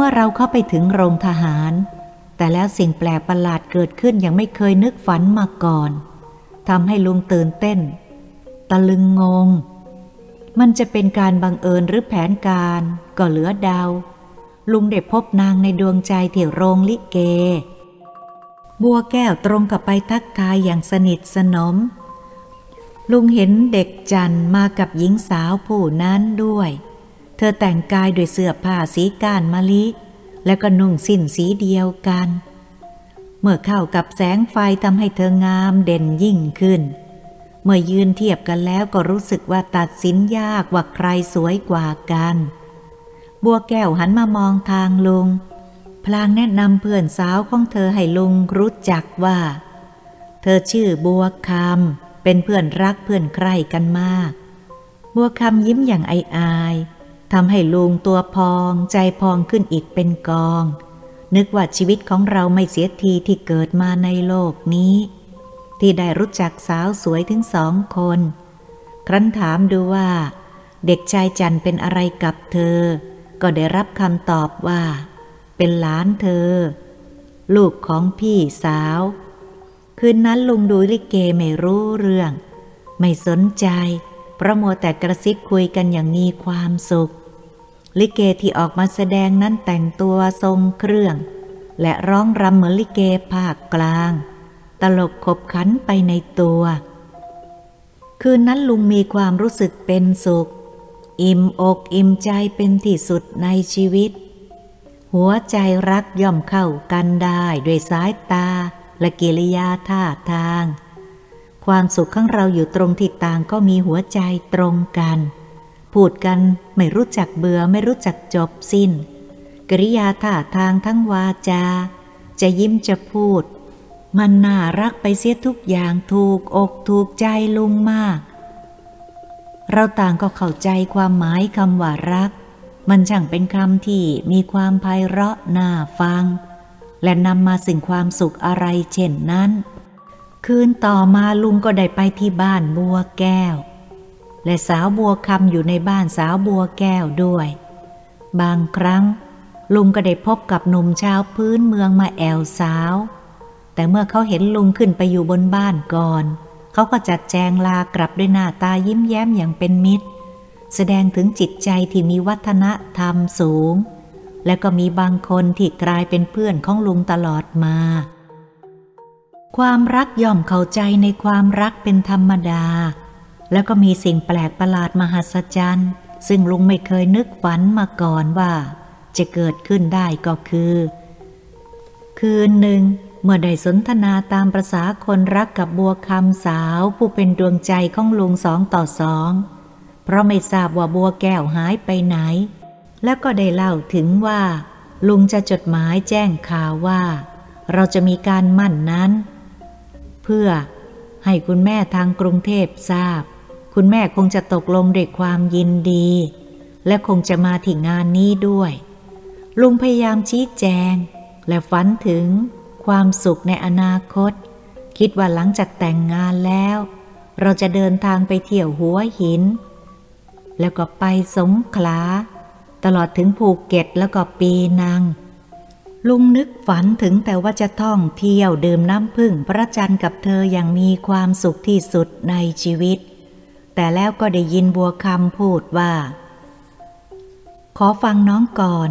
เมื่อเราเข้าไปถึงโรงทหาร แต่แล้วสิ่งแปลกประหลาดเกิดขึ้นยังไม่เคยนึกฝันมาก่อนทำให้ลุงตื่นเต้น ตะลึงงง มันจะเป็นการบังเอิญหรือแผนการก็เหลือเดา ลุงได้พบนางในดวงใจที่โรงลิเก บัวแก้วตรงกับไปทักทายอย่างสนิทสนม ลุงเห็นเด็กจันมากับหญิงสาวผู้นั้นด้วย เธอแต่งกายด้วยเสื้อผ้าสีก้านมะลิ แล้วก็นุ่งสิ้นสีเดียวกัน เมื่อเข้ากับแสงไฟทำให้เธองามเด่นยิ่งขึ้น เมื่อยืนเทียบกันแล้วก็รู้สึกว่าตัดสินยากว่าใครสวยกว่ากัน บัวแก้วหันมามองทางลุง พลางแนะนำเพื่อนสาวของเธอให้ลุงรู้จักว่า เธอชื่อบัวคำเป็นเพื่อนรักเพื่อนใคร่กันมาก บัวคำยิ้มอย่างอาย ทำให้ลุงตัวพองใจพองขึ้นอีกเป็นกอง นึกว่าชีวิตของเราไม่เสียทีที่เกิดมาในโลกนี้ ที่ได้รู้จักสาวสวยถึงสองคน ครั้นถามดูว่า เด็กชายจันเป็นอะไรกับเธอ ก็ได้รับคำตอบว่า เป็นหลานเธอ ลูกของพี่สาว คืนนั้นลุงดูลิเกไม่รู้เรื่อง ไม่สนใจ เพราะมัวแต่กระซิบคุยกันอย่างมีความสุข ลิเกที่ออกมาแสดงนั้นแต่งตัวทรงเครื่อง และร้องรำเหมือนลิเกภาคกลาง ตลกขบขันไปในตัว คืนนั้นลุงมีความรู้สึกเป็นสุข อิ่มอกอิ่มใจเป็นที่สุดในชีวิต หัวใจรักย่อมเข้ากันได้ด้วยสายตาและกิริยาท่าทาง ความสุขของเราอยู่ตรงที่ต่างก็มีหัวใจตรงกัน พูดกันไม่รู้จักเบื่อไม่รู้จักจบสิ้น กริยาท่าทางทั้งวาจา จะยิ้มจะพูด มันน่ารักไปเสียทุกอย่างถูกอกถูกใจลุงมาก เราต่างก็เข้าใจความหมายคำว่ารัก มันช่างเป็นคำที่มีความไพเราะน่าฟัง และนำมาสิ่งความสุขอะไรเช่นนั้น คืนต่อมาลุงก็ได้ไปที่บ้านบัวแก้ว และสาวบัวคำอยู่ในบ้านสาวบัวแก้วด้วย บางครั้ง ลุงก็ได้พบกับหนุ่มชาวพื้นเมืองมาแอวสาว แต่เมื่อเขาเห็นลุงขึ้นไปอยู่บนบ้านก่อน เขาก็จัดแจงลากลับด้วยหน้าตายิ้มแย้มอย่างเป็นมิตร แสดงถึงจิตใจที่มีวัฒนธรรมสูง และก็มีบางคนที่กลายเป็นเพื่อนของลุงตลอดมา ความรักย่อมเข้าใจในความรักเป็นธรรมดา แล้วก็มีสิ่งแปลกประหลาดมหัศจรรย์ซึ่งลุงไม่เคยนึกฝันมาก่อนว่า จะเกิดขึ้นได้ก็คือ คืนหนึ่ง เมื่อได้สนทนาตามประษาคนรักกับบัวคำสาว ผู้เป็นดวงใจของลุงสองต่อสอง เพราะไม่ทราบว่าบัวแก้วหายไปไหน แล้วก็ได้เล่าถึงว่า ลุงจะจดหมายแจ้งข่าวว่า เราจะมีการมั่นนั้น เพื่อให้คุณแม่ทางกรุงเทพทราบ คุณแม่คงจะตกลงด้วยความยินดี และคงจะมาที่งานนี้ด้วย ลุงพยายามชี้แจง และฝันถึงความสุขในอนาคต คิดว่าหลังจากแต่งงานแล้ว เราจะเดินทางไปเที่ยวหัวหิน แล้วก็ไปสงขลา ตลอดถึงภูเก็ตแล้วก็ปีนัง ลุงนึกฝันถึงแต่ว่าจะท่องเที่ยวดื่มน้ำพึ่งพระจันทร์กับเธออย่างมีความสุขที่สุดในชีวิต แต่แล้วก็ได้ยินบัวคำพูดว่า ขอฟังน้องก่อน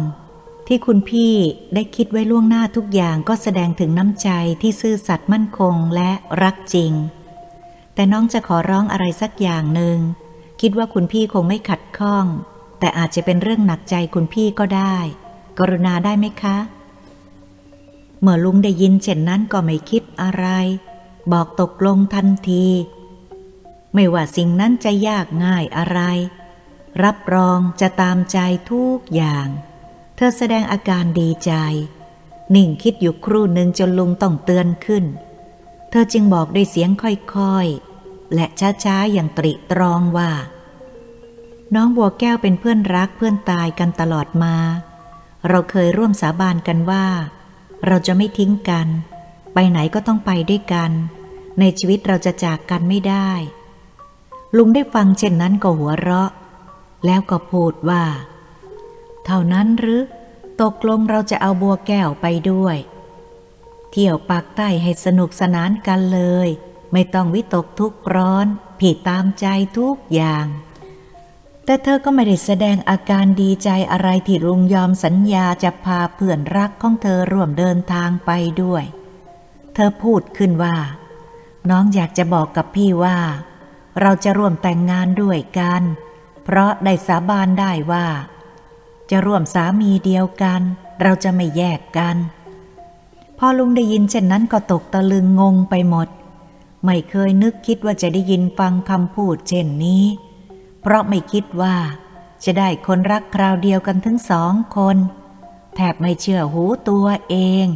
ที่คุณพี่ได้คิดไว้ล่วงหน้าทุกอย่างก็แสดงถึงน้ำใจที่ซื่อสัตย์มั่นคงและรักจริง แต่น้องจะขอร้องอะไรสักอย่างหนึ่งคิดว่าคุณพี่คงไม่ขัดข้อง แต่อาจจะเป็นเรื่องหนักใจคุณพี่ก็ได้ กรุณาได้ไหมคะ เมื่อลุงได้ยินเช่นนั้นก็ไม่คิดอะไร บอกตกลงทันที ไม่ว่าสิ่งนั้นจะยากง่ายอะไร รับรองจะตามใจทุกอย่าง เธอแสดงอาการดีใจ นิ่งคิดอยู่ครู่หนึ่งจนลุงต้องเตือนขึ้น เธอจึงบอกด้วยเสียงค่อยๆ และช้าๆ อย่างตริตรองว่า น้องบัวแก้วเป็นเพื่อนรักเพื่อนตายกันตลอดมา เราเคยร่วมสาบานกันว่า เราจะไม่ทิ้งกัน ไปไหนก็ต้องไปด้วยกัน ในชีวิตเราจะจากกันไม่ได้ ลุงได้ฟังเช่นนั้นก็หัวเราะ แล้วก็พูดว่า เท่านั้นหรือ ตกลงเราจะเอาบัวแก้วไปด้วย เที่ยวปากใต้ให้สนุกสนานกันเลย ไม่ต้องวิตกทุกร้อนผิดตามใจทุกอย่าง แต่เธอก็ไม่ได้แสดงอาการดีใจอะไรที่ลุงยอมสัญญาจะพาเพื่อนรักของเธอร่วมเดินทางไปด้วย เธอพูดขึ้นว่า น้องอยากจะบอกกับพี่ว่า เราจะร่วมแต่งงานด้วยกัน เพราะได้สาบานได้ว่า จะร่วมสามีเดียวกัน เราจะไม่แยกกัน พอลุงได้ยินเช่นนั้นก็ตกตะลึงงงไปหมด ไม่เคยนึกคิดว่าจะได้ยินฟังคำพูดเช่นนี้ เพราะไม่คิดว่าจะได้คนรักคราวเดียวกันทั้งสองคน แทบไม่เชื่อหูตัวเอง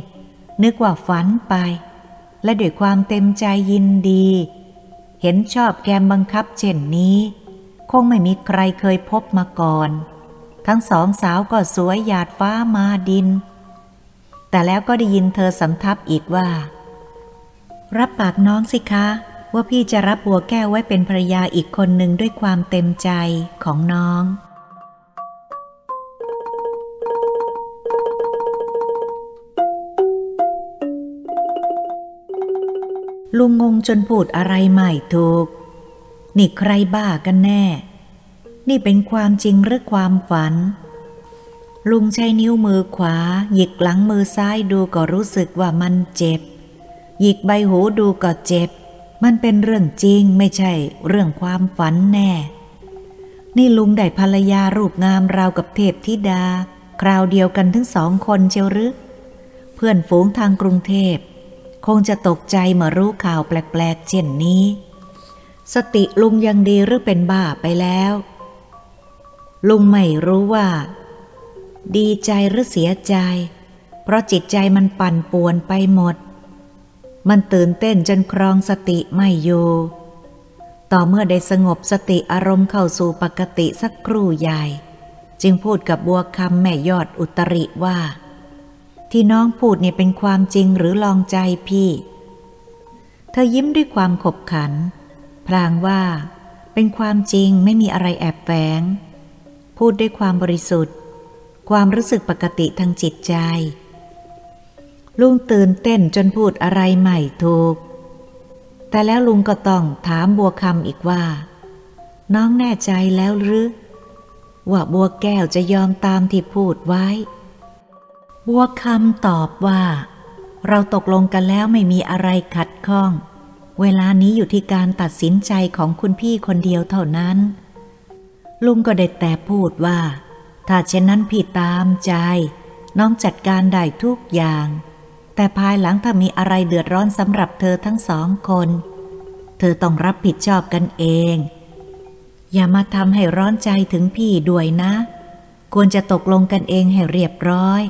นึกว่าฝันไป และด้วยความเต็มใจยินดี เห็นชอบแกมบังคับเช่นนี้ คงไม่มีใครเคยพบมาก่อน ทั้งสองสาวก็สวยหยาดฟ้ามาดิน แต่แล้วก็ได้ยินเธอสำทับอีกว่า รับปากน้องสิคะ ว่าพี่จะรับบัวแก้วไว้เป็นภรรยาอีกคนหนึ่งด้วยความเต็มใจของน้อง ลุงงงจนพูดอะไรใหม่ถูก นี่ใครบ้ากันแน่ นี่เป็นความจริงหรือความฝัน ลุงใช้นิ้วมือขวา หยิกหลังมือซ้ายดูก็รู้สึกว่ามันเจ็บ หยิกใบหูดูก็เจ็บ มันเป็นเรื่องจริงไม่ใช่เรื่องความฝันแน่ นี่ลุงได้ภรรยารูปงามราวกับเทพธิดา คราวเดียวกันทั้งสองคนเชียวหรือเพื่อนฝูงทางกรุงเทพ คงจะตกใจเมื่อรู้ข่าวแปลกๆเช่นนี้ สติลุงยังดีหรือเป็นบ้าไปแล้ว ลุงไม่รู้ว่า ดีใจหรือเสียใจ เพราะจิตใจมันปั่นป่วนไปหมด มันตื่นเต้นจนครองสติไม่อยู่ ต่อเมื่อได้สงบสติอารมณ์เข้าสู่ปกติสักครู่ใหญ่ จึงพูดกับบัวคำแม่ยอดอุตริว่า ที่น้องพูดเนี่ยเป็นความจริงหรือลองใจพี่ เธอยิ้มด้วยความขบขัน พลางว่า เป็นความจริงไม่มีอะไรแอบแฝง พูดด้วยความบริสุทธิ์ ความรู้สึกปกติทางจิตใจ ลุงตื่นเต้นจนพูดอะไรใหม่ถูก แต่แล้วลุงก็ต้องถามบัวคำอีกว่า น้องแน่ใจแล้วหรือว่าบัวแก้วจะยอมตามที่พูดไว้ บัวคำตอบว่า เราตกลงกันแล้วไม่มีอะไรขัดข้อง เวลานี้อยู่ที่การตัดสินใจของคุณพี่คนเดียวเท่านั้น ลุงก็ได้แต่พูดว่า ถ้าเช่นนั้นพี่ตามใจ น้องจัดการได้ทุกอย่าง แต่ภายหลังถ้ามีอะไรเดือดร้อนสำหรับเธอทั้งสองคน เธอต้องรับผิดชอบกันเอง อย่ามาทำให้ร้อนใจถึงพี่ด้วยนะ ควรจะตกลงกันเองให้เรียบร้อย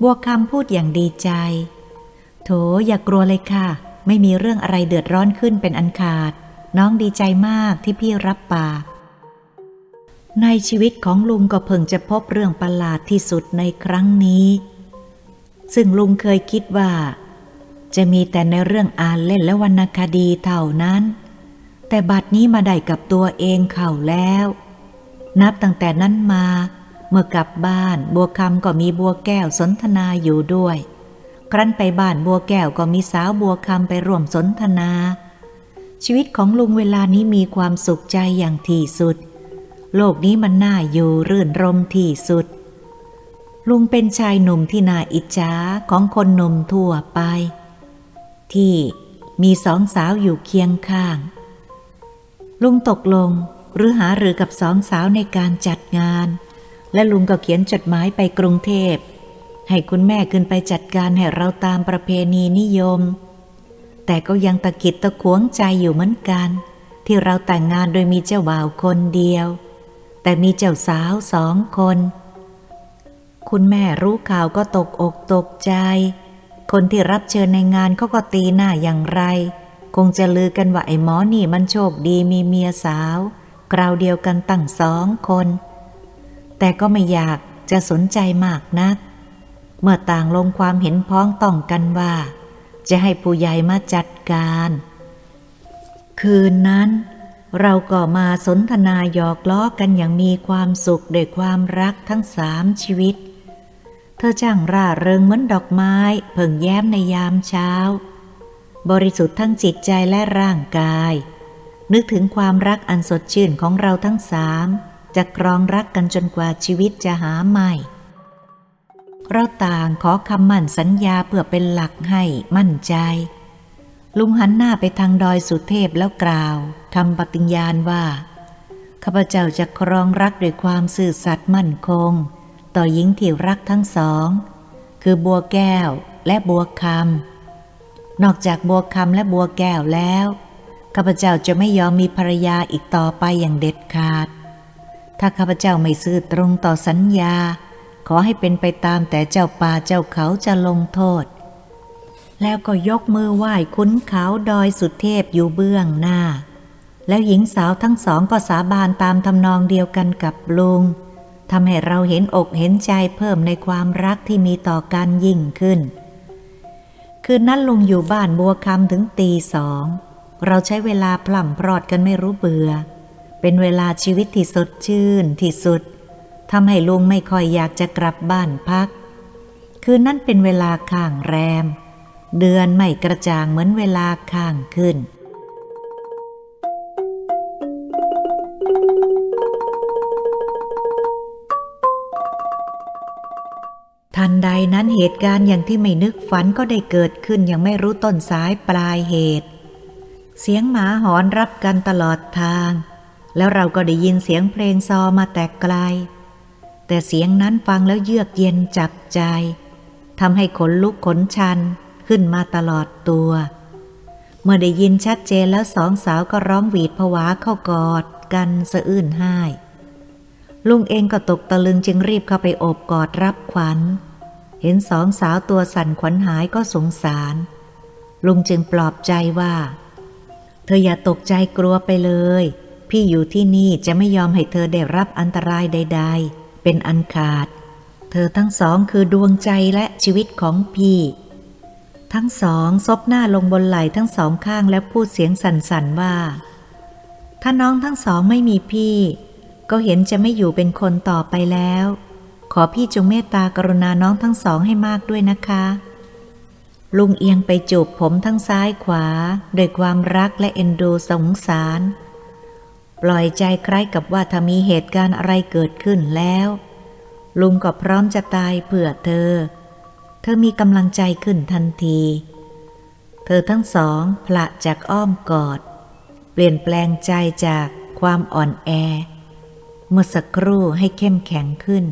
บัวคำพูดอย่างดีใจ โถอย่ากกลัวเลยค่ะ ไม่มีเรื่องอะไรเดือดร้อนขึ้นเป็นอันขาด น้องดีใจมากที่พี่รับปากในชีวิตของลุงก็เพิ่งจะพบเรื่องประหลาดที่สุดในครั้งนี้ ซึ่งลุงเคยคิดว่า จะมีแต่ในเรื่องอ่านเล่นและวรรณคดีเท่านั้น แต่บัดนี้มาได้กับตัวเองเข่าแล้ว นับตั้งแต่นั้นมา เมื่อกลับบ้านบัวคำก็มีบัวแก้วสนทนาอยู่ด้วย ครั้นไปบ้านบัวแก้วก็มีสาวบัวคำไปร่วมสนทนา ชีวิตของลุงเวลานี้มีความสุขใจอย่างที่สุด โลกนี้มันน่าอยู่รื่นรมที่สุด ลุงเป็นชายหนุ่มที่น่าอิจฉาของคนหนุ่มทั่วไป ที่มีสองสาวอยู่เคียงข้าง ลุงตกลงหรือหาหรือกับสองสาวในการจัดงาน และลุงก็เขียนจดหมายไปกรุงเทพ ให้คุณแม่ขึ้นไปจัดการให้เราตามประเพณีนิยม แต่ก็ยังตะกิดตะขวงใจอยู่เหมือนกัน ที่เราแต่งงานโดยมีเจ้าบ่าวคนเดียว แต่มีเจ้าสาวสองคน คุณแม่รู้ข่าวก็ตกอกตกใจ คนที่รับเชิญในงานเขาก็ตีหน้าอย่างไร คงจะลือกันว่าไอ้หมอนี่มันโชคดีมีเมียสาว คราวเดียวกันตั้งสองคน แต่ก็ไม่อยากจะสนใจมากนัก เมื่อต่างลงความเห็นพ้องต้องกันว่า จะให้ผู้ใหญ่มาจัดการ คืนนั้นเราก็มาสนทนาหยอกล้อกันอย่างมีความสุขด้วยความรักทั้งสามชีวิต เธอจ้างร่าเริงเหมือนดอกไม้ เพิ่งแย้มในยามเช้า บริสุทธิ์ทั้งจิตใจและร่างกาย นึกถึงความรักอันสดชื่นของเราทั้งสามจะครองรักกันจนกว่าชีวิตจะหาใหม่เราต่างขอคำมั่นสัญญาเพื่อเป็นหลักให้มั่นใจ ลุงหันหน้าไปทางดอยสุเทพแล้วกล่าวทำปฏิญญาณว่า ข้าพเจ้าจะครองรักด้วยความซื่อสัตย์มั่นคง ต่อหญิงที่รักทั้งสอง คือบัวแก้วและบัวคำนอกจากบัวคำและบัวแก้วแล้วข้าพเจ้าจะไม่ยอมมีภรรยาอีกต่อไปอย่างเด็ดขาด ถ้าข้าพเจ้าไม่ซื่อตรงต่อสัญญา ขอให้เป็นไปตามแต่เจ้าป่าเจ้าเขาจะลงโทษ แล้วก็ยกมือไหว้คุ้นเขาดอยสุเทพอยู่เบื้องหน้า แล้วหญิงสาวทั้งสองก็สาบานตามทำนองเดียวกันกับลุง ทำให้เราเห็นอกเห็นใจเพิ่มในความรักที่มีต่อกันยิ่งขึ้น คืนนั้นลุงอยู่บ้านบัวคำถึงตีสอง เราใช้เวลาพล่ำพรอดกันไม่รู้เบื่อ เป็นเวลาชีวิตที่สดชื่นที่สุดทำให้ลุงไม่ค่อยอยากจะกลับบ้านพัก คืนนั้นเป็นเวลาข้างแรม เดือนไม่กระจ่างเหมือนเวลาข้างขึ้น ทันใดนั้นเหตุการณ์อย่างที่ไม่นึกฝันก็ได้เกิดขึ้นยังไม่รู้ต้นสายปลายเหตุ เสียงหมาหอนรับกันตลอดทาง แล้วเราก็ได้ยินเสียงเพลงซอมาแต่ไกล แต่เสียงนั้นฟังแล้วเยือกเย็นจับใจทำให้ขนลุกขนชันขึ้นมาตลอดตัว เมื่อได้ยินชัดเจนแล้วสองสาวก็ร้องหวีดผวาเข้ากอดกันสะอื้นไห้ ลุงเองก็ตกตะลึงจึงรีบเข้าไปโอบกอดรับขวัญ เห็นสองสาวตัวสั่นขวัญหายก็สงสาร ลุงจึงปลอบใจว่า เธออย่าตกใจกลัวไปเลย พี่อยู่ที่นี่จะไม่ยอมให้เธอได้รับอันตรายใด ๆ เป็นอันขาด เธอทั้งสองคือดวงใจและชีวิตของพี่ ทั้งสองซบหน้าลงบนไหล่ทั้งสองข้างแล้วพูดเสียงสั่นๆว่า ถ้าน้องทั้งสองไม่มีพี่ ก็เห็นจะไม่อยู่เป็นคนต่อไปแล้ว ขอพี่จงเมตตากรุณาน้องทั้งสองให้มากด้วยนะคะ ลุงเอียงไปจูบผมทั้งซ้ายขวาด้วยความรักและเอ็นดูสงสาร ปล่อยใจใคล้กับว่าถ้ามีเหตุการณ์อะไรเกิดขึ้นแล้ว ลุงก็พร้อมจะตายเผื่อเธอ เธอมีกำลังใจขึ้นทันที เธอทั้งสองพละจากอ้อมกอด เปลี่ยนแปลงใจจากความอ่อนแอ เมื่อสักครู่ให้เข้มแข็งขึ้น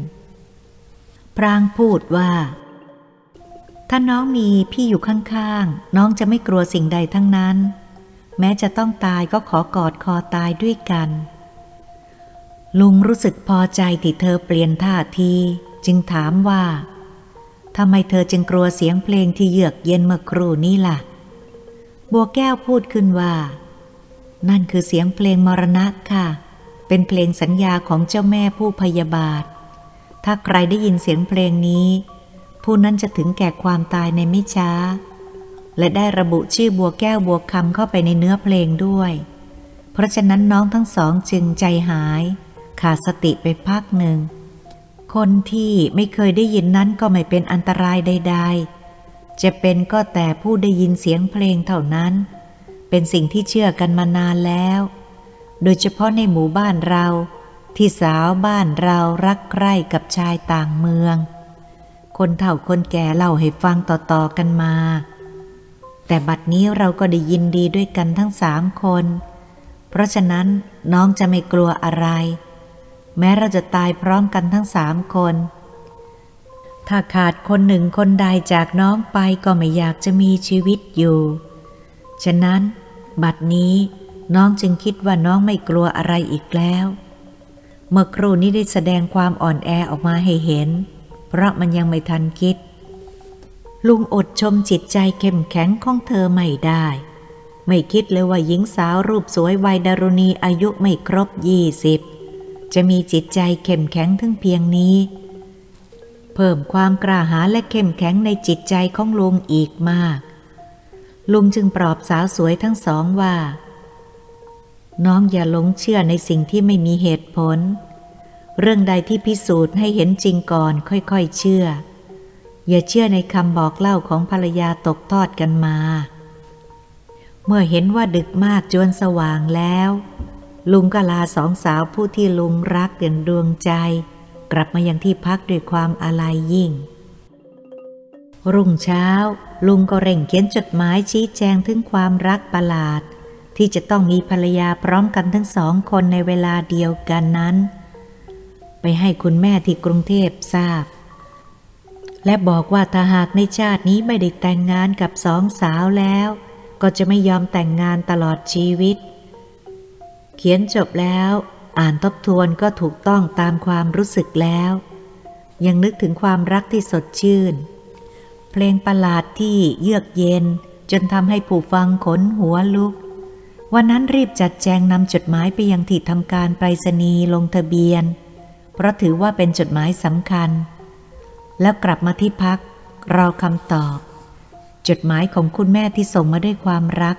พรางพูดว่า ถ้าน้องมีพี่อยู่ข้างๆ น้องจะไม่กลัวสิ่งใดทั้งนั้น แม้จะต้องตายก็ขอกอดคอตายด้วยกัน ลุงรู้สึกพอใจที่เธอเปลี่ยนท่าทีจึงถามว่าทำไมเธอจึงกลัวเสียงเพลงที่เยือกเย็นเมื่อครู่นี้ล่ะ บัวแก้วพูดขึ้นว่า นั่นคือเสียงเพลงมรณะค่ะเเป็นเพลงสัญญาของเจ้าแม่ผู้พยาบาท ถ้าใครได้ยินเสียงเพลงนี้ ผู้นั้นจะถึงแก่ความตายในไม่ช้า และได้ระบุชื่อบัวแก้วบัวคำเข้าไปในเนื้อเพลงด้วย เพราะฉะนั้นน้องทั้งสองจึงใจหาย ขาดสติไปพักหนึ่ง คนที่ไม่เคยได้ยินนั้นก็ไม่เป็นอันตรายใด ๆ จะเป็นก็แต่ผู้ได้ยินเสียงเพลงเท่านั้น เป็นสิ่งที่เชื่อกันมานานแล้ว โดยเฉพาะในหมู่บ้านเรา ที่สาวบ้านเรารักใคร่กับชายต่างเมือง คนเฒ่าคนแก่เล่าให้ฟังต่อๆกันมา แต่บัดนี้เราก็ได้ยินดีด้วยกันทั้งสามคน เพราะฉะนั้นน้องจะไม่กลัวอะไร แม้เราจะตายพร้อมกันทั้งสามคน ถ้าขาดคนหนึ่งคนใดจากน้องไปก็ไม่อยากจะมีชีวิตอยู่ ฉะนั้น บัดนี้ น้องจึงคิดว่าน้องไม่กลัวอะไรอีกแล้ว เมื่อครูนี้ได้แสดงความอ่อนแอออกมาให้เห็น เพราะมันยังไม่ทันคิด ลุงอดชมจิตใจเข้มแข็งของเธอไม่ได้ ไม่คิดเลยว่าหญิงสาวรูปสวยวัยดารุณีอายุไม่ครบยี่สิบจะมีจิตใจเข้มแข็งถึงเพียงนี้ เพิ่มความกล้าหาญและเข้มแข็งในจิตใจของลุงอีกมาก ลุงจึงปลอบสาวสวยทั้งสองว่า น้องอย่าหลงเชื่อในสิ่งที่ไม่มีเหตุผล เรื่องใดที่พิสูจน์ให้เห็นจริงก่อนค่อยๆเชื่อ อย่าเชื่อในคำบอกเล่าของภรรยาตกทอดกันมา เมื่อเห็นว่าดึกมากจนสว่างแล้ว ลุงก็ลาสองสาวผู้ที่ลุงรักอย่างดวงใจ กลับมายังที่พักด้วยความอาลัยยิ่ง รุ่งเช้า ลุงก็เร่งเขียนจดหมายชี้แจงถึงความรักประหลาด ที่จะต้องมีภรรยาพร้อมกันทั้งสองคนในเวลาเดียวกันนั้น ไปให้คุณแม่ที่กรุงเทพทราบ และบอกว่าถ้าหากในชาตินี้ไม่ได้แต่งงานกับสองสาวแล้ว ก็จะไม่ยอมแต่งงานตลอดชีวิต เขียนจบแล้วอ่านทบทวนก็ถูกต้องตามความรู้สึกแล้ว ยังนึกถึงความรักที่สดชื่น เพลงประหลาดที่เยือกเย็นจนทำให้ผู้ฟังขนหัวลุก วันนั้นรีบจัดแจงนำจดหมายไปยังที่ทำการไปรษณีย์ลงทะเบียน เพราะถือว่าเป็นจดหมายสำคัญ แล้วกลับมาที่พัก รอคำตอบ จดหมายของคุณแม่ที่ส่งมาด้วยความรัก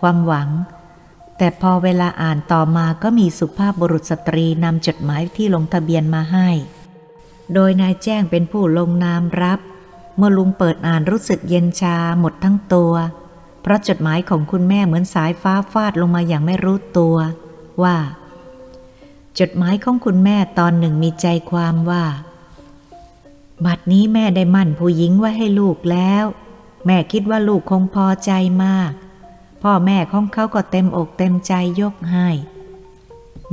ความหวัง แต่พอเวลาอ่านต่อมาก็มีสุภาพบุรุษสตรีนำจดหมายที่ลงทะเบียนมาให้ โดยนายแจ้งเป็นผู้ลงนามรับ เมื่อลุงเปิดอ่านรู้สึกเย็นชาหมดทั้งตัว เพราะจดหมายของคุณแม่เหมือนสายฟ้าฟาดลงมาอย่างไม่รู้ตัวว่า จดหมายของคุณแม่ตอนหนึ่งมีใจความว่า บัดนี้แม่ได้มั่นผู้หญิงไว้ให้ลูกแล้ว แม่คิดว่าลูกคงพอใจมาก พ่อแม่ของเขาก็เต็มอกเต็มใจยกให้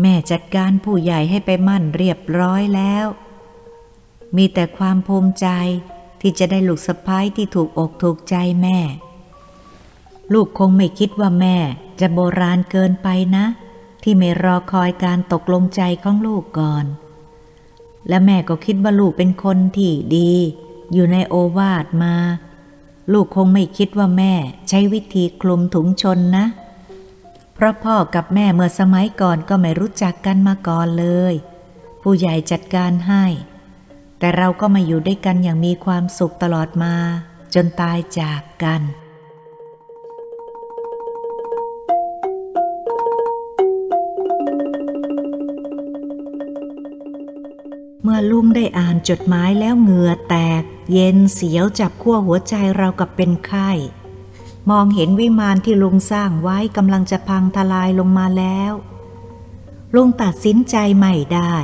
แม่จัดการผู้ใหญ่ให้ไปมั่นเรียบร้อยแล้ว มีแต่ความภูมิใจที่จะได้ลูกสะพ้ายที่ถูกอกถูกใจแม่ ลูกคงไม่คิดว่าแม่จะโบราณเกินไปนะ ที่ไม่รอคอยการตกลงใจของลูกก่อน และแม่ก็คิดว่าลูกเป็นคนที่ดี อยู่ในโอวาทมา ลูกคงไม่คิดว่าแม่ใช้วิธีคลุมถุงชนนะ เพราะพ่อกับแม่เมื่อสมัยก่อนก็ไม่รู้จักกันมาก่อนเลย ผู้ใหญ่จัดการให้ แต่เราก็มาอยู่ด้วยกันอย่างมีความสุขตลอดมา จนตายจากกัน เมื่อลุงได้อ่านจดหมายแล้วเหงื่อแตก เย็นเสียวจับขั้วหัวใจเรากับเป็นไข้ มองเห็นวิมานที่ลุงสร้างไว้กำลังจะพังทลายลงมาแล้ว ลุงตัดสินใจไม่ได้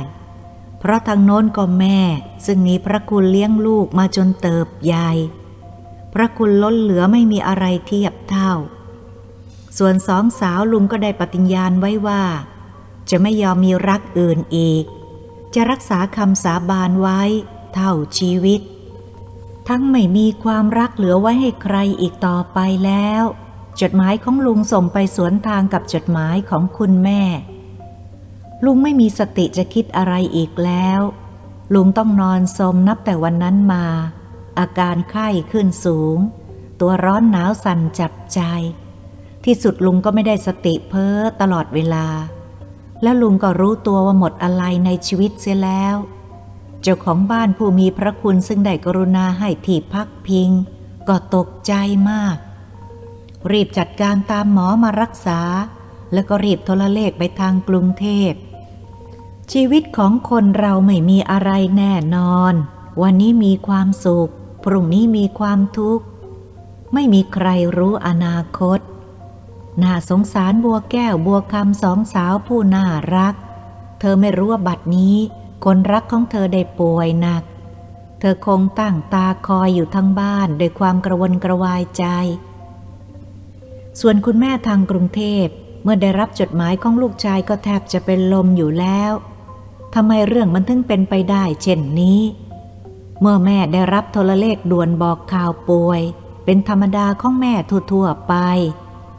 เพราะทางโน้นก็แม่ ซึ่งมีพระคุณเลี้ยงลูกมาจนเติบใหญ่ พระคุณล้นเหลือไม่มีอะไรเทียบเท่า ส่วนสองสาวลุงก็ได้ปฏิญญาณไว้ว่า จะไม่ยอมมีรักอื่นอีก จะรักษาคำสาบานไว้เท่าชีวิต ทั้งไม่มีความรักเหลือไว้ให้ใครอีกต่อไปแล้ว จดหมายของลุงส่งไปสวนทางกับจดหมายของคุณแม่ ลุงไม่มีสติจะคิดอะไรอีกแล้ว ลุงต้องนอนสมนับแต่วันนั้นมา อาการไข้ขึ้นสูง ตัวร้อนหนาวสั่นจับใจ ที่สุดลุงก็ไม่ได้สติเพ้อตลอดเวลา แล้วลุงก็รู้ตัวว่าหมดอะไรในชีวิตเสียแล้ว เจ้าของบ้านผู้มีพระคุณซึ่งได้กรุณาให้ที่พักพิง ก็ตกใจมาก รีบจัดการตามหมอมารักษา แล้วก็รีบโทรเลขไปทางกรุงเทพ ชีวิตของคนเราไม่มีอะไรแน่นอน วันนี้มีความสุข พรุ่งนี้มีความทุกข์ ไม่มีใครรู้อนาคต น่าสงสารบัวแก้วบัวคำสองสาวผู้น่ารัก เธอไม่รู้ว่าบัดนี้ คนรักของเธอได้ป่วยหนัก เธอคงตั้งตาคอยอยู่ทั้งบ้านด้วยความกระวนกระวายใจ ส่วนคุณแม่ทางกรุงเทพเมื่อได้รับจดหมายของลูกชายก็แทบจะเป็นลมอยู่แล้วทำไมเรื่องมันถึงเป็นไปได้เช่นนี้ เมื่อแม่ได้รับโทรเลขด่วนบอกข่าวป่วย เป็นธรรมดาของแม่ทั่วๆไป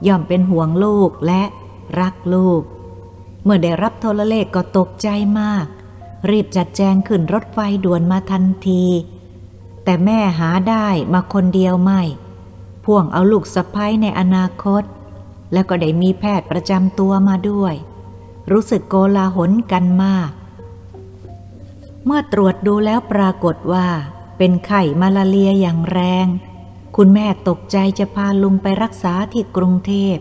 ย่อมเป็นห่วงลูกและรักลูก เมื่อได้รับโทรเลขก็ตกใจมาก รีบจัดแจงขึ้นรถไฟด่วนมาทันที แต่แม่หาได้มาคนเดียวไม่ พ่วงเอาลูกสะพ้ยในอนาคต แล้วก็ได้มีแพทย์ประจำตัวมาด้วย รู้สึกโกลาหลกันมาก เมื่อตรวจดูแล้วปรากฏว่า เป็นไข้มาลาเรียอย่างแรง คุณแม่ตกใจจะพาลุงไปรักษาที่กรุงเทพ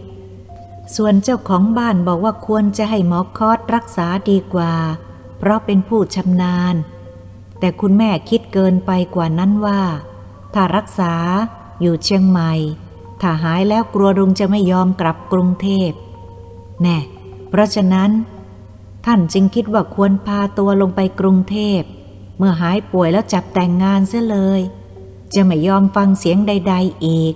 ส่วนเจ้าของบ้านบอกว่าควรจะให้หมอคอสรักษาดีกว่า เพราะเป็นผู้ชำนาญ แต่คุณแม่คิดเกินไปกว่านั้นว่า ถ้ารักษาอยู่เชียงใหม่ ถ้าหายแล้วกลัวลุงจะไม่ยอมกลับกรุงเทพ แน่ เพราะฉะนั้น ท่านจึงคิดว่าควรพาตัวลงไปกรุงเทพ เมื่อหายป่วยแล้วจับแต่งงานเสียเลย จะไม่ยอมฟังเสียงใด ๆ อีก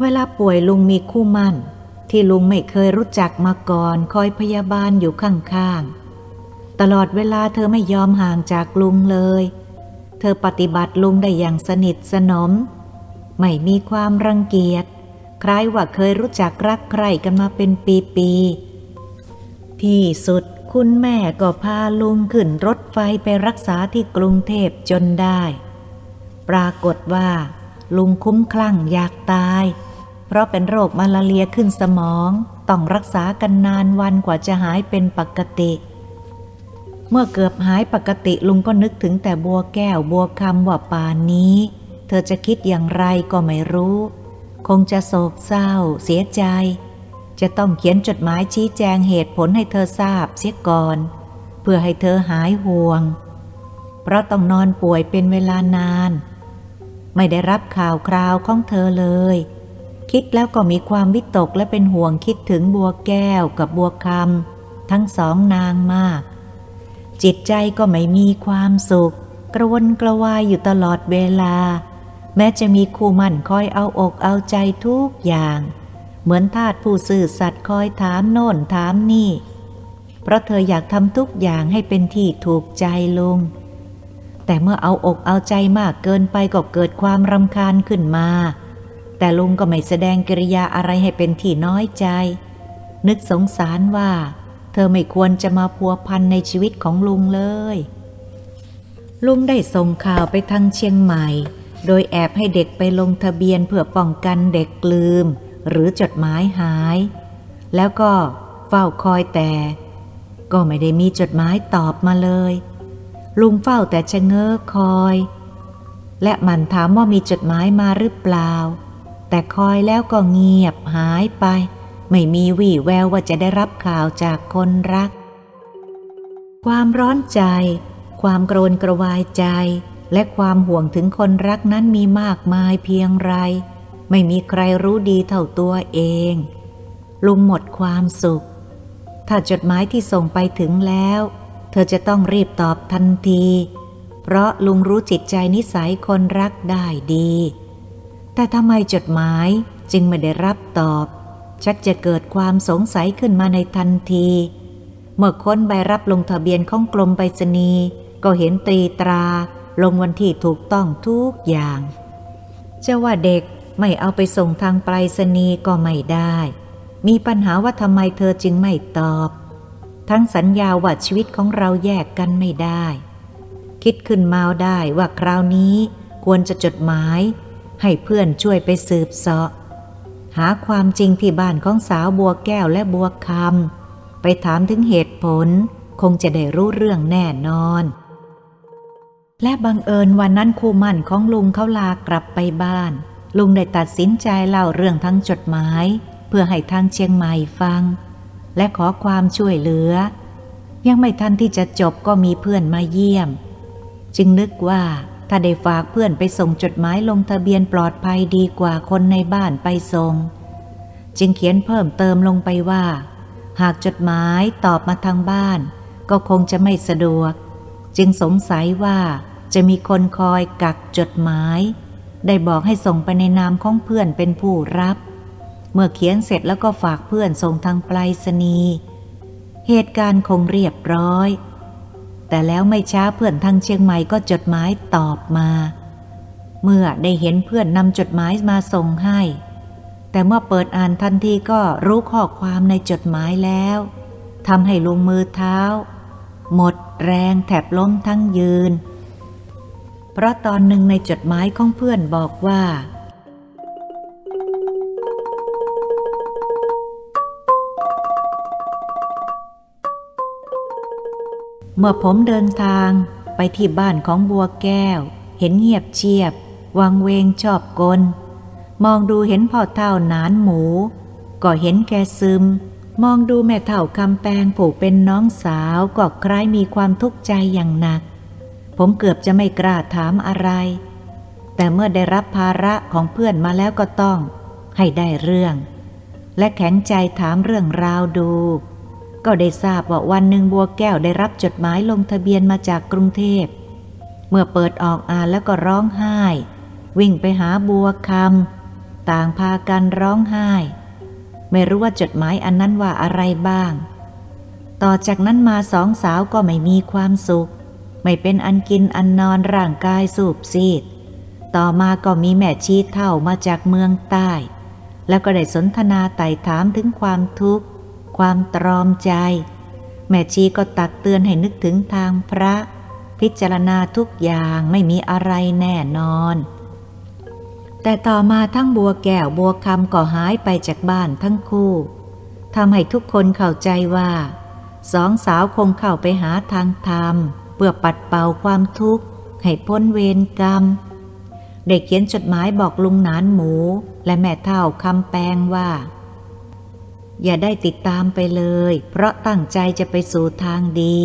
เวลาป่วยลุงมีคู่มั่น ที่ลุงไม่เคยรู้จักมาก่อน คอยพยาบาลอยู่ข้างๆ ตลอดเวลาเธอไม่ยอมห่างจากลุงเลย เธอปฏิบัติลุงได้อย่างสนิทสนม ไม่มีความรังเกียจ คล้ายว่าเคยรู้จักรักใครกันมาเป็นปีๆ ที่สุดคุณแม่ก็พาลุงขึ้นรถไฟไปรักษาที่กรุงเทพจนได้ ปรากฏว่า ลุงคุ้มคลั่งอยากตาย เพราะเป็นโรคมาลาเรียขึ้นสมอง ต้องรักษากันนานวันกว่าจะหายเป็นปกติ เมื่อเกือบหายปกติลุงก็นึกถึงแต่บัวแก้วบัวคำว่าป่านนี้ เธอจะคิดอย่างไรก็ไม่รู้ คงจะโศกเศร้า เสียใจ จะต้องเขียนจดหมายชี้แจงเหตุผลให้เธอทราบเสียก่อน เพื่อให้เธอหายห่วง เพราะต้องนอนป่วยเป็นเวลานาน ไม่ได้รับข่าวคราวของเธอเลย คิดแล้วก็มีความวิตกและเป็นห่วงคิดถึงบัวแก้วกับบัวคำทั้งสองนางมาก จิตใจก็ไม่มีความสุข กระวนกระวายอยู่ตลอดเวลา แม้จะมีคู่มั่นคอยเอาอกเอาใจทุกอย่าง เหมือนทาสผู้สื่อสัตย์คอยถามโน่นถามนี่ เพราะเธออยากทำทุกอย่างให้เป็นที่ถูกใจลุง แต่เมื่อเอาอกเอาใจมากเกินไปก็เกิดความรำคาญขึ้นมา แต่ลุงก็ไม่แสดงกิริยาอะไรให้เป็นที่น้อยใจ นึกสงสารว่า เธอไม่ควรจะมาพัวพันในชีวิตของลุงเลย ลุงได้ส่งข่าวไปทางเชียงใหม่ โดยแอบให้เด็กไปลงทะเบียนเพื่อป้องกันเด็กลืม หรือจดหมายหาย แล้วก็เฝ้าคอยแต่ ก็ไม่ได้มีจดหมายตอบมาเลย ลุงเฝ้าแต่ชะเง้อคอย และมันถามว่ามีจดหมายมาหรือเปล่า แต่คอยแล้วก็เงียบหายไป ไม่มีวี่แววว่าจะได้รับข่าวจากคนรัก ความร้อนใจ ความโกรนกระวายใจ และความห่วงถึงคนรักนั้นมีมากมายเพียงไร ไม่มีใครรู้ดีเท่าตัวเอง ลุงหมดความสุข ถ้าจดหมายที่ส่งไปถึงแล้ว เธอจะต้องรีบตอบทันที เพราะลุงรู้จิตใจนิสัยคนรักได้ดี แต่ทำไมจดหมายจึงไม่ได้รับตอบ ชักจะเกิดความสงสัยขึ้นมาในทันที เมื่อค้นใบรับลงทะเบียนของกรมไปรษณีย์ก็เห็นตรีตราลงวันที่ถูกต้องทุกอย่างจะว่าเด็กไม่เอาไปส่งทางไปรษณีย์ก็ไม่ได้ มีปัญหาว่าทำไมเธอจึงไม่ตอบ ทั้งสัญญาว่าชีวิตของเราแยกกันไม่ได้ คิดขึ้นมาได้ว่าคราวนี้ควรจะจดหมาย ให้เพื่อนช่วยไปสืบเสาะ หาความจริงที่บ้านของสาวบัวแก้วและบัวคำไปถามถึงเหตุผล คงจะได้รู้เรื่องแน่นอน และบังเอิญวันนั้นคู่มั่นของลุงเขาลากลับไปบ้าน ลุงได้ตัดสินใจเล่าเรื่องทั้งจดหมาย เพื่อให้ทางเชียงใหม่ฟัง และขอความช่วยเหลือ ยังไม่ทันที่จะจบก็มีเพื่อนมาเยี่ยม จึงนึกว่าถ้าได้ฝากเพื่อนไปส่งจดหมายลงทะเบียนปลอดภัยดีกว่าคนในบ้านไปส่ง จึงเขียนเพิ่มเติมลงไปว่า หากจดหมายตอบมาทางบ้าน ก็คงจะไม่สะดวก จึงสงสัยว่าจะมีคนคอยกักจดหมาย ได้บอกให้ส่งไปในนามของเพื่อนเป็นผู้รับ เมื่อเขียนเสร็จแล้วก็ฝากเพื่อนส่งทางไปรษณีย์เหตุการณ์คงเรียบร้อย แต่แล้วไม่ช้าเพื่อนทางเชียงใหม่ก็จดหมายตอบมา เมื่อได้เห็นเพื่อนนำจดหมายมาส่งให้ แต่เมื่อเปิดอ่านทันทีก็รู้ข้อความในจดหมายแล้วทำให้ลงมือเท้า หมดแรงแถบล้มทั้งยืน เพราะตอนหนึ่งในจดหมายของเพื่อนบอกว่า เมื่อผมเดินทางไปที่บ้านของบัวแก้ว เห็นเงียบเชียบ วังเวงชอบกล มองดูเห็นพ่อเท่านานหมู ก็เห็นแกซึม มองดูแม่เท่าคำแปงผูกเป็นน้องสาวก็คล้ายมีความทุกข์ใจอย่างหนัก ผมเกือบจะไม่กล้าถามอะไร แต่เมื่อได้รับภาระของเพื่อนมาแล้วก็ต้อง ให้ได้เรื่อง และแข็งใจถามเรื่องราวดู ก็ได้ทราบว่าวันหนึ่งบัวแก้วได้รับจดหมายลงทะเบียนมาจากกรุงเทพ เมื่อเปิดออกอ่านแล้วก็ร้องไห้ วิ่งไปหาบัวคำต่างพากันร้องไห้ ไม่รู้ว่าจดหมายอันนั้นว่าอะไรบ้าง ต่อจากนั้นมาสองสาวก็ไม่มีความสุข ไม่เป็นอันกินอันนอนร่างกายสูบซีด ต่อมาก็มีแม่ชีเท่ามาจากเมืองใต้ แล้วก็ได้สนทนาไต่ถามถึงความทุกข์ ความตรอมใจ แม่ชีก็ตักเตือนให้นึกถึงทางพระ พิจารณาทุกอย่างไม่มีอะไรแน่นอน แต่ต่อมาทั้งบัวแก้วบัวคำก็หายไปจากบ้านทั้งคู่ทำให้ทุกคนเข้าใจว่า สองสาวคงเข้าไปหาทางธรรม เพื่อปัดเป่าความทุกข์ ให้พ้นเวรกรรมเด็กเขียนจดหมายบอกลุงนานหมู และแม่เท่าคำแปลงว่า อย่าได้ติดตามไปเลย เพราะตั้งใจจะไปสู่ทางดี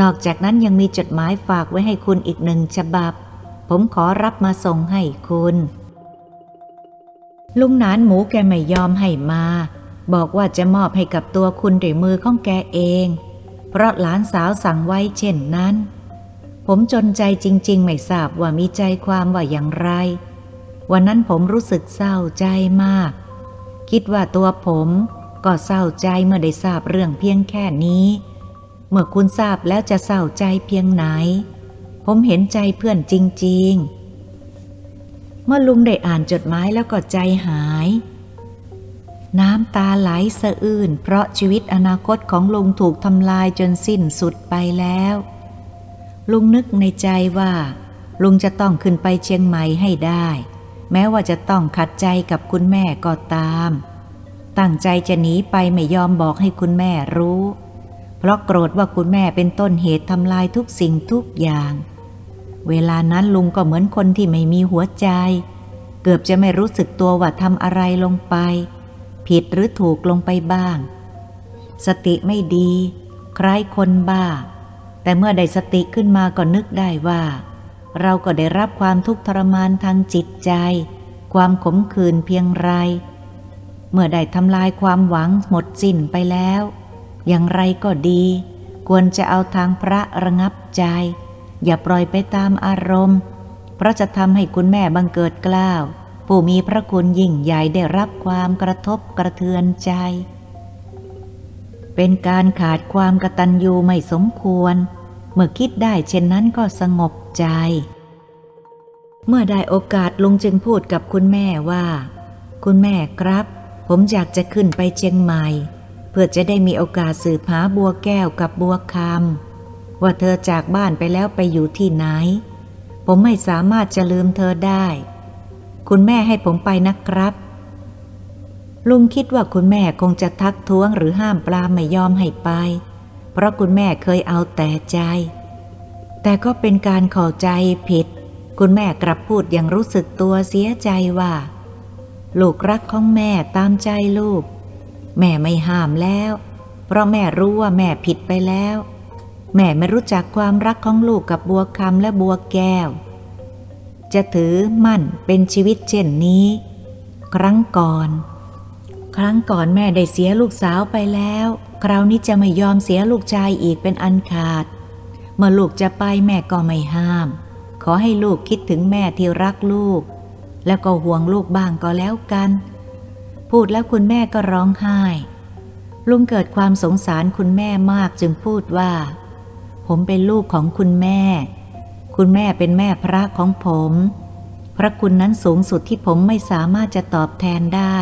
นอกจากนั้นยังมีจดหมายฝากไว้ให้คุณอีกหนึ่งฉบับ ผมขอรับมาส่งให้คุณ ลุงนานหมูแกไม่ยอมให้มา บอกว่าจะมอบให้กับตัวคุณด้วยมือของแกเอง เพราะหลานสาวสั่งไว้เช่นนั้น ผมจนใจจริง ๆ ไม่ทราบว่ามีใจความว่าอย่างไร วันนั้นผมรู้สึกเศร้าใจมาก คิดว่าตัวผม ก็เศร้าใจเมื่อได้ทราบเรื่องเพียงแค่นี้ เมื่อคุณทราบแล้วจะเศร้าใจเพียงไหน ผมเห็นใจเพื่อนจริง ๆ เมื่อลุงได้อ่านจดหมายแล้วก็ใจหาย น้ำตาไหลสะอื้นเพราะชีวิตอนาคตของลุงถูกทำลายจนสิ้นสุดไปแล้ว ลุงนึกในใจว่า ลุงจะต้องขึ้นไปเชียงใหม่ให้ได้ แม้ว่าจะต้องขัดใจกับคุณแม่ก็ตาม ตั้งใจจะหนีไปไม่ยอมบอกให้คุณแม่รู้ เพราะโกรธว่าคุณแม่เป็นต้นเหตุทำลายทุกสิ่งทุกอย่าง เวลานั้นลุงก็เหมือนคนที่ไม่มีหัวใจ เกือบจะไม่รู้สึกตัวว่าทำอะไรลงไป ผิดหรือถูกลงไปบ้าง สติไม่ดี คล้ายคนบ้า แต่เมื่อได้สติขึ้นมาก็นึกได้ว่า เราก็ได้รับความทุกข์ทรมานทางจิตใจ ความขมขื่นเพียงไร เมื่อได้ทำลายความหวังหมดสิ้นไปแล้ว อย่างไรก็ดี ควรจะเอาทางพระระงับใจ อย่าปล่อยไปตามอารมณ์ เพราะจะทำให้คุณแม่บังเกิดกล้าว ผู้มีพระคุณยิ่งใหญ่ได้รับความกระทบกระเทือนใจ เป็นการขาดความกตัญญูไม่สมควร เมื่อคิดได้เช่นนั้นก็สงบใจ เมื่อได้โอกาสลุงจึงพูดกับคุณแม่ว่า คุณแม่ครับ ผมอยากจะขึ้นไปเชียงใหม่ เพื่อจะได้มีโอกาสสืบหาบัวแก้วกับบัวคำว่าเธอจากบ้านไปแล้วไปอยู่ที่ไหน ผมไม่สามารถจะลืมเธอได้ คุณแม่ให้ผมไปนะครับ ลุงคิดว่าคุณแม่คงจะทักท้วงหรือห้ามปลาไม่ยอมให้ไป เพราะคุณแม่เคยเอาแต่ใจ แต่ก็เป็นการขอใจผิด คุณแม่กลับพูดอย่างรู้สึกตัวเสียใจว่า ลูกรักของแม่ตามใจลูก แม่ไม่ห้ามแล้ว เพราะแม่รู้ว่าแม่ผิดไปแล้ว แม่ไม่รู้จักความรักของลูกกับบัวคำและบัวแก้ว จะถือมั่นเป็นชีวิตเช่นนี้ ครั้งก่อน ครั้งก่อนแม่ได้เสียลูกสาวไปแล้ว คราวนี้จะไม่ยอมเสียลูกชายอีกเป็นอันขาด เมื่อลูกจะไปแม่ก็ไม่ห้าม ขอให้ลูกคิดถึงแม่ที่รักลูก แล้วก็ห่วงลูกบ้างก็แล้วกัน พูดแล้วคุณแม่ก็ร้องไห้ ลุงเกิดความสงสารคุณแม่มากจึงพูดว่า ผมเป็นลูกของคุณแม่ คุณแม่เป็นแม่พระของผม พระคุณนั้นสูงสุดที่ผมไม่สามารถจะตอบแทนได้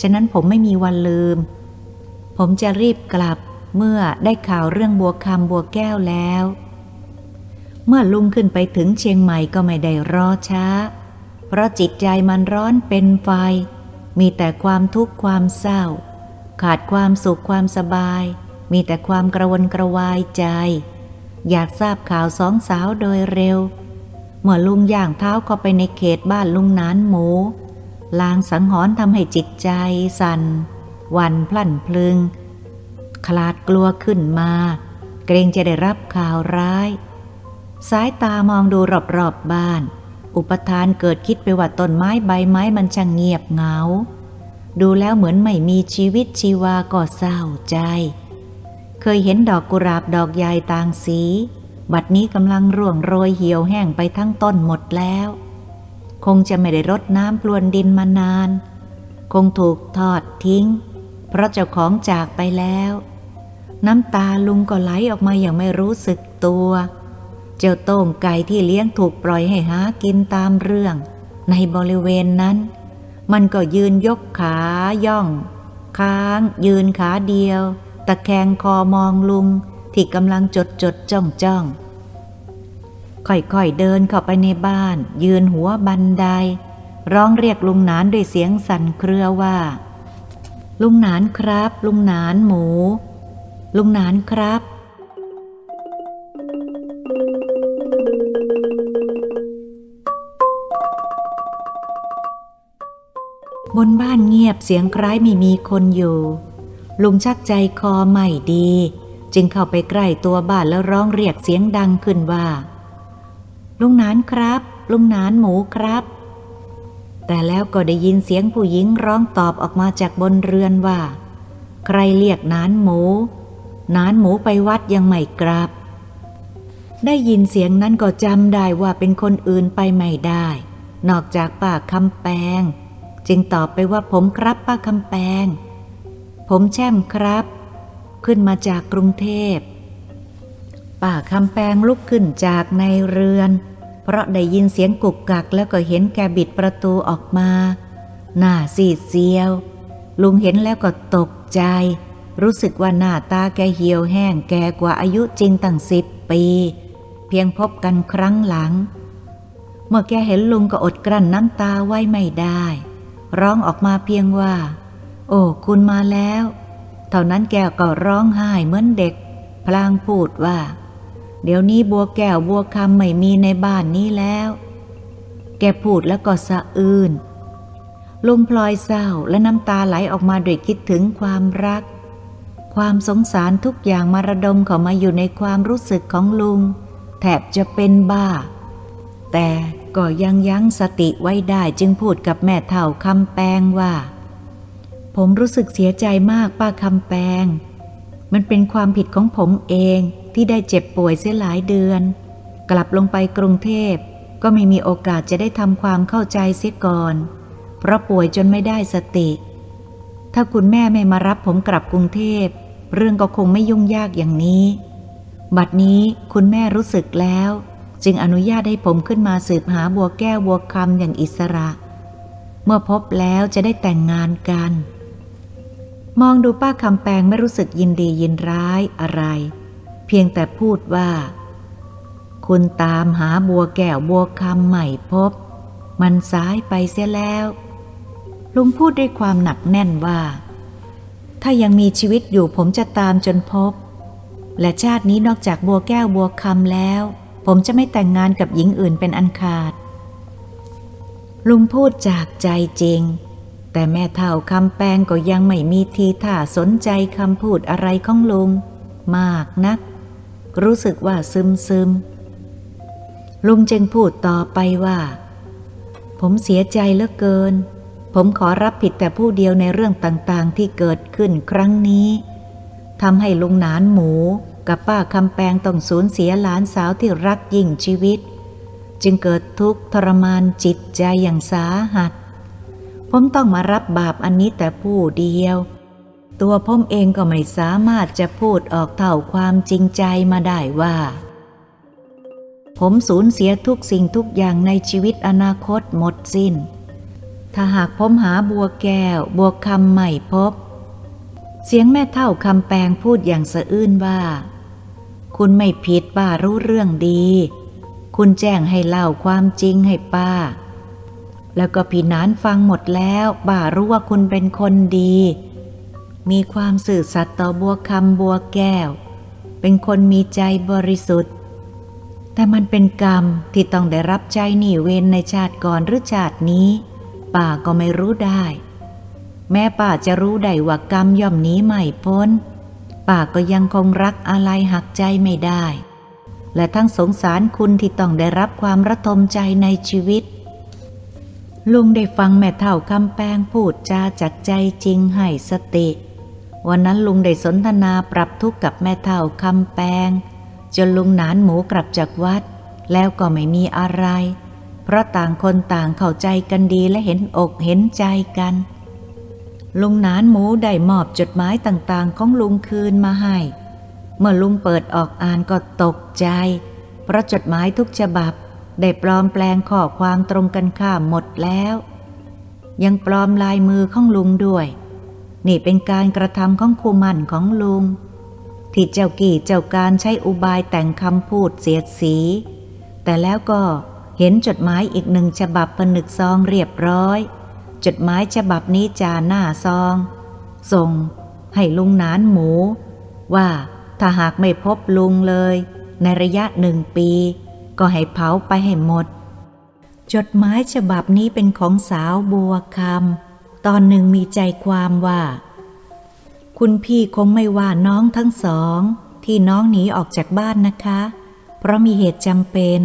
ฉะนั้นผมไม่มีวันลืม ผมจะรีบกลับเมื่อได้ข่าวเรื่องบัวคำบัวแก้วแล้ว เมื่อลุงขึ้นไปถึงเชียงใหม่ก็ไม่ได้รอช้า เพราะจิตใจมันร้อนเป็นไฟ มีแต่ความทุกข์ความเศร้า ขาดความสุขความสบาย มีแต่ความกระวนกระวายใจ อยากทราบข่าวสองสาวโดยเร็ว เมื่อลุงย่างเท้าเข้าไปในเขตบ้านลุงนานหมู ลางสังหรณ์ทำให้จิตใจสั่นวันพลั่นพลึง คลาดกลัวขึ้นมา เกรงจะได้รับข่าวร้าย สายตามองดูรอบๆบบ้าน อุปทานเกิดคิดไปว่าต้นไม้ใบไม้มันช่างเงียบเหงา ดูแล้วเหมือนไม่มีชีวิตชีวาก็เศร้าใจ เคยเห็นดอกกุหลาบดอกใหญ่ต่างสี บัดนี้กำลังร่วงโรยเหี่ยวแห้งไปทั้งต้นหมดแล้ว คงจะไม่ได้รดน้ำพรวนดินมานาน คงถูกทอดทิ้ง เพราะเจ้าของจากไปแล้ว น้ำตาลุงก็ไหลออกมาอย่างไม่รู้สึกตัวเจ้าโต้งไก่ที่เลี้ยงถูกปล่อยให้หากินตามเรื่อง ในบริเวณนั้น มันก็ยืนยกขาย่อง ค้างยืนขาเดียว ตะแคงคอมองลุงที่กำลังจดจดจ้องจ้องค่อยๆเดินเข้าไปในบ้าน ยืนหัวบันได ร้องเรียกลุงนานด้วยเสียงสั่นเครือว่า ลุงนานครับ ลุงนานหมู ลุงนานครับ บนบ้านเงียบเสียงคล้ายไม่มีคนอยู่ ลุงชักใจคอไม่ดี จึงเข้าไปใกล้ตัวบ้านแล้วร้องเรียกเสียงดังขึ้นว่า ลุงนานครับ ลุงนานหมูครับ แต่แล้วก็ได้ยินเสียงผู้หญิงร้องตอบออกมาจากบนเรือนว่า ใครเรียกนานหมู นานหมูไปวัดยังไม่กลับ ได้ยินเสียงนั้นก็จำได้ว่าเป็นคนอื่นไปไม่ได้ นอกจากป้าคำแปง จึงตอบไปว่าผมครับป้าคำแปง ผมแช่มครับ ขึ้นมาจากกรุงเทพป้าคำแปงลุกขึ้นจากในเรือน เพราะได้ยินเสียงกุกกักแล้วก็เห็นแกบิดประตูออกมา หน้าซีดเซียว ลุงเห็นแล้วก็ตกใจ รู้สึกว่าหน้าตาแกเหี่ยวแห้งแกกว่าอายุจริงตั้งสิบปี เพียงพบกันครั้งหลัง เมื่อแกเห็นลุงก็อดกลั้นน้ำตาไว้ไม่ได้ ร้องออกมาเพียงว่า โอ้คุณมาแล้ว เท่านั้นแก้วก็ร้องไห้เหมือนเด็ก พลางพูดว่า เดี๋ยวนี้บัวแก้วบัวคำไม่มีในบ้านนี้แล้ว แกพูดแล้วก็สะอื้นลุงพลอยเศร้าและน้ำตาไหลออกมาด้วยคิดถึงความรัก ความสงสารทุกอย่างมาระดมเข้ามาอยู่ในความรู้สึกของลุง แทบจะเป็นบ้า แต่ ก็ยังยั้งสติไว้ได้จึงพูดกับแม่เท่าคำแปงว่า ผมรู้สึกเสียใจมากป้าคำแปง มันเป็นความผิดของผมเองที่ได้เจ็บป่วยเสียหลายเดือน กลับลงไปกรุงเทพก็ไม่มีโอกาสจะได้ทำความเข้าใจเสียก่อน เพราะป่วยจนไม่ได้สติ ถ้าคุณแม่ไม่มารับผมกลับกรุงเทพ เรื่องก็คงไม่ยุ่งยากอย่างนี้ บัดนี้คุณแม่รู้สึกแล้ว จึงอนุญาตให้ผมขึ้นมาสืบหาบัวแก้วบัวคำอย่างอิสระ เมื่อพบแล้วจะได้แต่งงานกัน มองดูป้าคำแปงไม่รู้สึกยินดียินร้ายอะไร เพียงแต่พูดว่า คุณตามหาบัวแก้วบัวคำใหม่พบ มันสายไปเสียแล้ว ลุงพูดด้วยความหนักแน่นว่า ถ้ายังมีชีวิตอยู่ผมจะตามจนพบ และชาตินี้นอกจากบัวแก้วบัวคำแล้ว ผมจะไม่แต่งงานกับหญิงอื่นเป็นอันขาด ลุงพูดจากใจจริง แต่แม่เท่าคำแปลงก็ยังไม่มีทีท่าสนใจคำพูดอะไรของลุง มากนัก รู้สึกว่าซึมซึมลุงจึงพูดต่อไปว่า ผมเสียใจเหลือเกิน ผมขอรับผิดแต่ผู้เดียวในเรื่องต่างๆที่เกิดขึ้นครั้งนี้ทำให้ลุงนานหมู กับป้าคำแปงต้องสูญเสียหลานสาวที่รักยิ่งชีวิต จึงเกิดทุกข์ทรมานจิตใจอย่างสาหัส ผมต้องมารับบาปอันนี้แต่ผู้เดียว ตัวผมเองก็ไม่สามารถจะพูดออกเท่าความจริงใจมาได้ว่า ผมสูญเสียทุกสิ่งทุกอย่างในชีวิตอนาคตหมดสิน้น ถ้าหากผมหาบัวแก้วบัวคำใหม่พบเสียงแม่เท่าคำแปลงพูดอย่างสะอื้นว่า คุณไม่ผิดป้ารู้เรื่องดี คุณแจ้งให้เล่าความจริงให้ป้า แล้วก็พี่นานฟังหมดแล้วป้ารู้ว่าคุณเป็นคนดี มีความสื่อสัตย์ต่อบัวคำบัวแก้ว เป็นคนมีใจบริสุทธิ์ แต่มันเป็นกรรมที่ต้องได้รับใจหนีเวรในชาติก่อนหรือชาตินี้ ป้าก็ไม่รู้ได้ แม่ป้าจะรู้ได้ว่ากรรมย่อมนี้ไม่พ้น ป้าก็ยังคงรักอะไรหักใจไม่ได้ และทั้งสงสารคุณที่ต้องได้รับความระทมใจในชีวิต ลุงได้ฟังแม่เท่าคำแปงพูดจาจากใจจริงให้สติ วันนั้นลุงได้สนทนาปรับทุกข์กับแม่เท่าคำแปงจนลุงหนานหมูกลับจากวัด แล้วก็ไม่มีอะไร เพราะต่างคนต่างเข้าใจกันดีและเห็นอกเห็นใจกัน ลุงนานหมูได้มอบจดหมายต่างๆ ของลุงคืนมาให้ เมื่อลุงเปิดออกอ่านก็ตกใจ เพราะจดหมายทุกฉบับ ได้ปลอมแปลงข้อความตรงกันข้ามหมดแล้ว ยังปลอมลายมือของลุงด้วย นี่เป็นการกระทำของคูมันของลุง ที่เจ้ากี่เจ้าการใช้อุบายแต่งคำพูดเสียดสี แต่แล้วก็เห็นจดหมายอีกหนึ่งฉบับผนึกซองเรียบร้อย จดหมายฉบับนี้จาหน้าซอง ส่งให้ลุงนานหมู ว่าถ้าหากไม่พบลุงเลย ในระยะหนึ่งปี ก็ให้เผาไปให้หมด จดหมายฉบับนี้เป็นของสาวบัวคำตอนหนึ่งมีใจความว่า คุณพี่คงไม่ว่าน้องทั้งสอง ที่น้องหนีออกจากบ้านนะคะ เพราะมีเหตุจำเป็น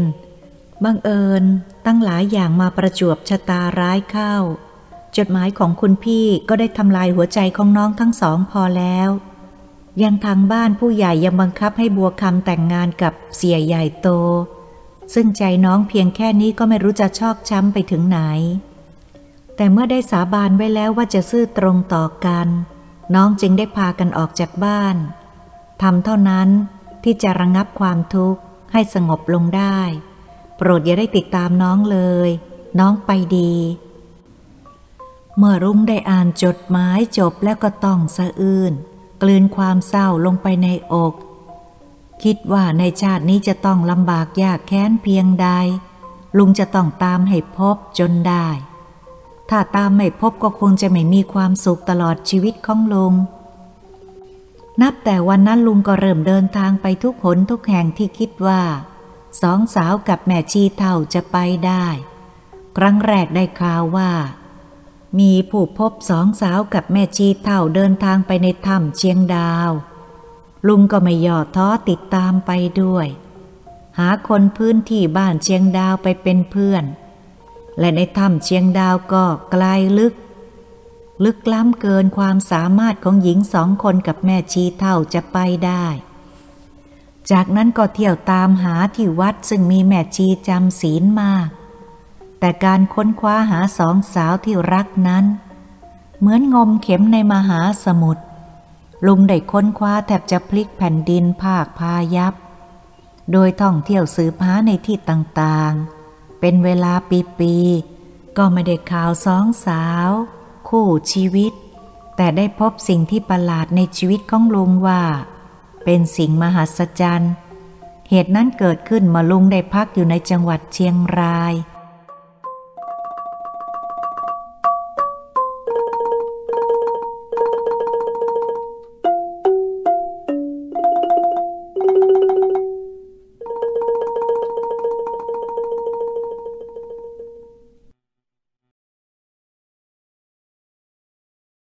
บังเอิญตั้งหลายอย่างมาประจวบชะตาร้ายเข้า จดหมายของคุณพี่ก็ได้ทำลายหัวใจของน้องทั้งสองพอแล้ว ยังทางบ้านผู้ใหญ่ยังบังคับให้บัวคำแต่งงานกับเสียใหญ่โต ซึ่งใจน้องเพียงแค่นี้ก็ไม่รู้จะชอกช้ำไปถึงไหน แต่เมื่อได้สาบานไว้แล้วว่าจะซื่อตรงต่อกัน น้องจึงได้พากันออกจากบ้านทำเท่านั้นที่จะระงงับความทุกข์ให้สงบลงได้ โปรดอย่าได้ติดตามน้องเลย น้องไปดี เมื่อรุ่งได้อ่านจดหมายจบแล้วก็ต้องสะอื้นกลืนความเศร้าลงไปในอก คิดว่าในชาตินี้จะต้องลำบากยากแค้นเพียงใด ลุงจะต้องตามให้พบจนได้ ถ้าตามไม่พบก็คงจะไม่มีความสุขตลอดชีวิตของลุง นับแต่วันนั้นลุงก็เริ่มเดินทางไปทุกหนทุกแห่งที่คิดว่า สองสาวกับแม่ชีเท่าจะไปได้ ครั้งแรกได้ข่าวว่า มีผู้พบสองสาวกับแม่ชีเท่าเดินทางไปในถ้ำเชียงดาว ลุงก็ไม่ย่อท้อติดตามไปด้วย หาคนพื้นที่บ้านเชียงดาวไปเป็นเพื่อน และในถ้ำเชียงดาวก็ไกลลึก ลึกล้ำเกินความสามารถของหญิงสองคนกับแม่ชีเท่าจะไปได้ จากนั้นก็เที่ยวตามหาที่วัดซึ่งมีแม่ชีจำศีลมาก แต่การค้นคว้าหาสองสาวที่รักนั้น เหมือนงมเข็มในมหาสมุทรลุงได้ค้นคว้าแทบจะพลิกแผ่นดินภาคพายับ โดยท่องเที่ยวสืบหาในที่ต่างๆ เป็นเวลาปีๆก็ไม่ได้ข่าวสองสาว คู่ชีวิต แต่ได้พบสิ่งที่ประหลาดในชีวิตของลุงว่า เป็นสิ่งมหัศจรรย์ เหตุนั้นเกิดขึ้นมาลุงได้พักอยู่ในจังหวัดเชียงราย